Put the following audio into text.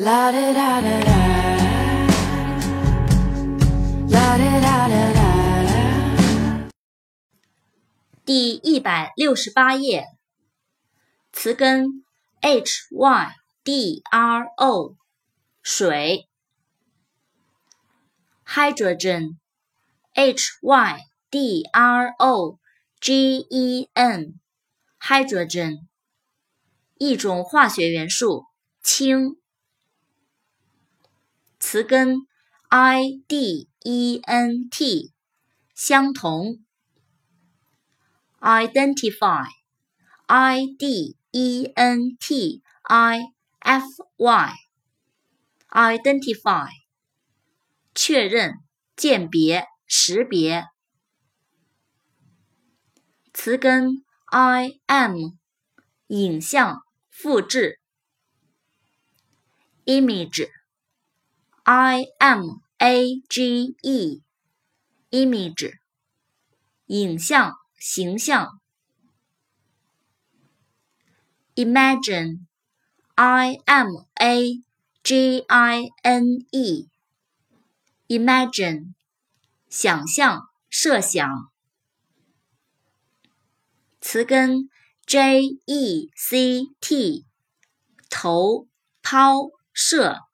La da da da da. La da da da da. 第一百六十八页，词根 h y d r o，水；hydrogen h y d r o g e n，hydrogen，一种化学元素，氢。词根 i d e n t，相同。identify, i d e n t i f y, identify，确认、鉴别、识别。词根 i m，影像、复制。image, i m a g e, image，影像。形象，imagine，i m a g i n e，imagine，想象、设想。词根 j e c t，投、抛、射。